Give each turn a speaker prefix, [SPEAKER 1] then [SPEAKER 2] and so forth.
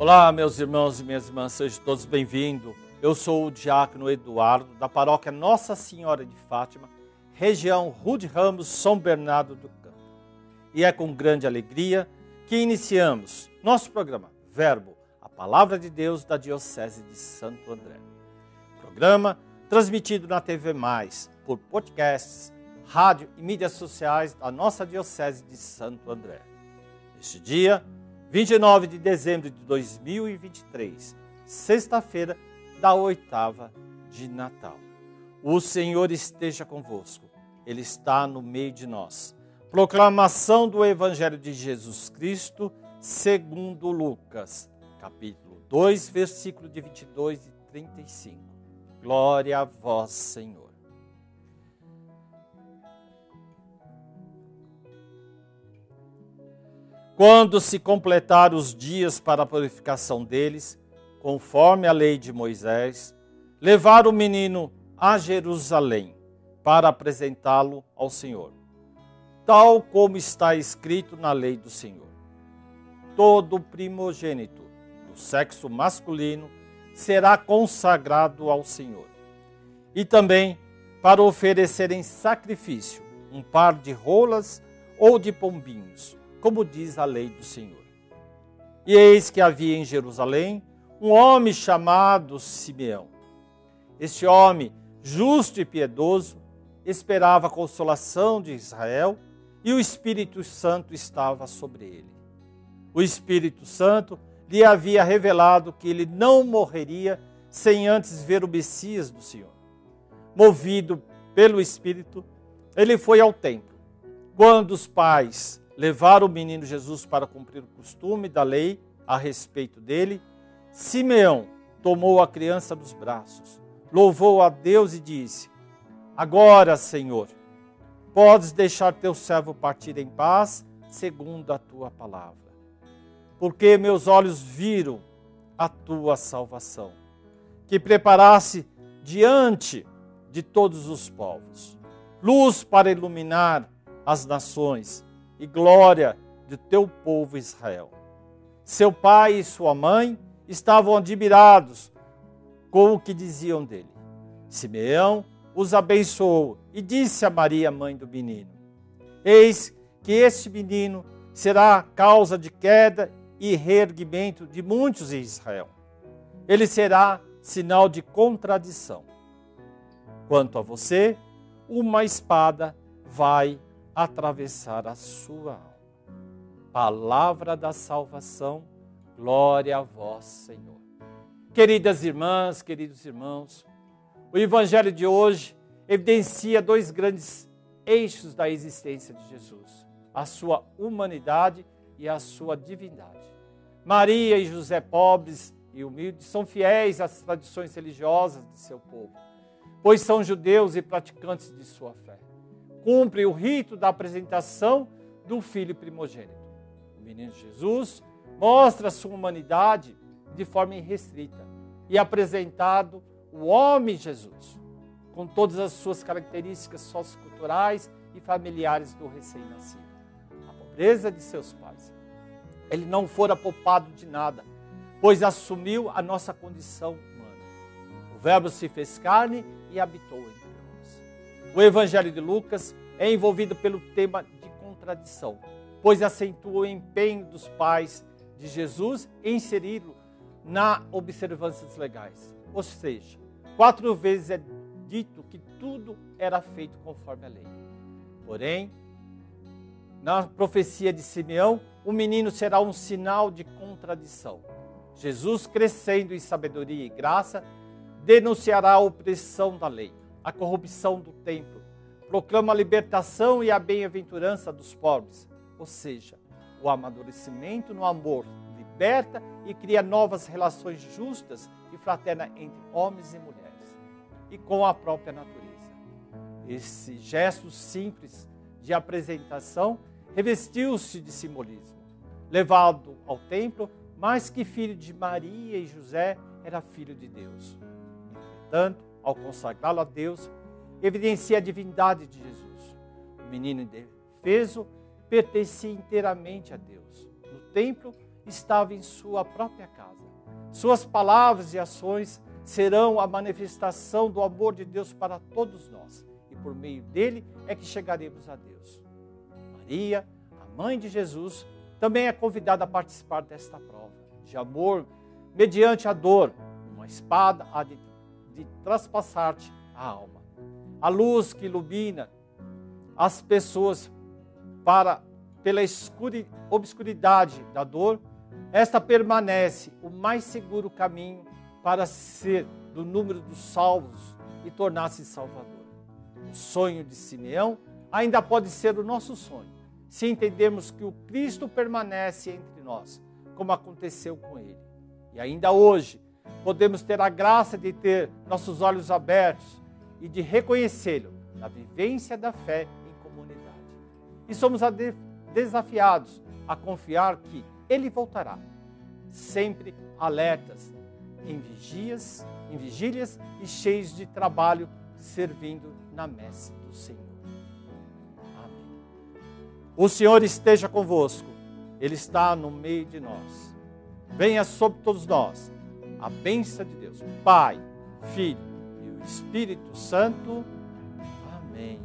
[SPEAKER 1] Olá, meus irmãos e minhas irmãs, sejam todos bem-vindos. Eu sou o diácono Eduardo, da paróquia Nossa Senhora de Fátima, região Rude Ramos, São Bernardo do Campo. E é com grande alegria que iniciamos nosso programa Verbo, a Palavra de Deus da Diocese de Santo André. Programa transmitido na TV Mais, por podcasts, rádio e mídias sociais da nossa Diocese de Santo André. Neste dia, 29 de dezembro de 2023, sexta-feira da oitava de Natal. O Senhor esteja convosco, Ele está no meio de nós. Proclamação do Evangelho de Jesus Cristo, segundo Lucas, capítulo 2, versículo de 22 e 35. Glória a vós, Senhor. Quando se completar os dias para a purificação deles, conforme a lei de Moisés, levar o menino a Jerusalém para apresentá-lo ao Senhor, tal como está escrito na lei do Senhor. Todo primogênito do sexo masculino será consagrado ao Senhor. E também para oferecerem sacrifício um par de rolas ou de pombinhos como diz a lei do Senhor. E eis que havia em Jerusalém um homem chamado Simeão. Este homem, justo e piedoso, esperava a consolação de Israel e o Espírito Santo estava sobre ele. O Espírito Santo lhe havia revelado que ele não morreria sem antes ver o Messias do Senhor. Movido pelo Espírito, ele foi ao templo. Quando os pais levar o menino Jesus para cumprir o costume da lei a respeito dele, Simeão tomou a criança dos braços, louvou a Deus e disse: Agora, Senhor, podes deixar teu servo partir em paz, segundo a tua palavra. Porque meus olhos viram a tua salvação, que preparasse diante de todos os povos, luz para iluminar as nações e glória de teu povo Israel. Seu pai e sua mãe estavam admirados com o que diziam dele. Simeão os abençoou e disse a Maria, mãe do menino: Eis que este menino será causa de queda e reerguimento de muitos em Israel. Ele será sinal de contradição. Quanto a você, uma espada vai atravessar a sua alma. Palavra da salvação, glória a vós, Senhor. Queridas irmãs, queridos irmãos, o Evangelho de hoje evidencia dois grandes eixos da existência de Jesus: a sua humanidade e a sua divindade. Maria e José, pobres e humildes, são fiéis às tradições religiosas de seu povo, pois são judeus e praticantes de sua fé cumpre o rito da apresentação do filho primogênito. O menino Jesus mostra sua humanidade de forma irrestrita e apresentado o homem Jesus, com todas as suas características socioculturais e familiares do recém-nascido. A pobreza de seus pais. Ele não fora poupado de nada, pois assumiu a nossa condição humana. O Verbo se fez carne e habitou entre o Evangelho de Lucas é envolvido pelo tema de contradição, pois acentua o empenho dos pais de Jesus em inseri-lo na observâncias legais. Ou seja, quatro vezes é dito que tudo era feito conforme a lei. Porém, na profecia de Simeão, o menino será um sinal de contradição. Jesus, crescendo em sabedoria e graça, denunciará a opressão da lei a corrupção do templo, proclama a libertação e a bem-aventurança dos pobres, ou seja, o amadurecimento no amor liberta e cria novas relações justas e fraternas entre homens e mulheres e com a própria natureza. Esse gesto simples de apresentação revestiu-se de simbolismo. Levado ao templo, mais que filho de Maria e José, era filho de Deus. Entretanto, ao consagrá-lo a Deus, evidencia a divindade de Jesus. O menino indefeso pertencia inteiramente a Deus. No templo, estava em sua própria casa. Suas palavras e ações serão a manifestação do amor de Deus para todos nós. E por meio dele é que chegaremos a Deus. Maria, a mãe de Jesus, também é convidada a participar desta prova de amor mediante a dor, uma espada há de, de traspassar-te a alma. A luz que ilumina as pessoas para pela obscuridade da dor, esta permanece o mais seguro caminho para ser do número dos salvos e tornar-se salvador. O sonho de Simeão ainda pode ser o nosso sonho, se entendermos que o Cristo permanece entre nós, como aconteceu com ele. E ainda hoje, podemos ter a graça de ter nossos olhos abertos e de reconhecê-lo na vivência da fé em comunidade. E somos desafiados a confiar que ele voltará, sempre alertas em vigias, em vigílias e cheios de trabalho, servindo na messe do Senhor. Amém. O Senhor esteja convosco, Ele está no meio de nós. Venha sobre todos nós a bênção de Deus, Pai, Filho e o Espírito Santo. Amém.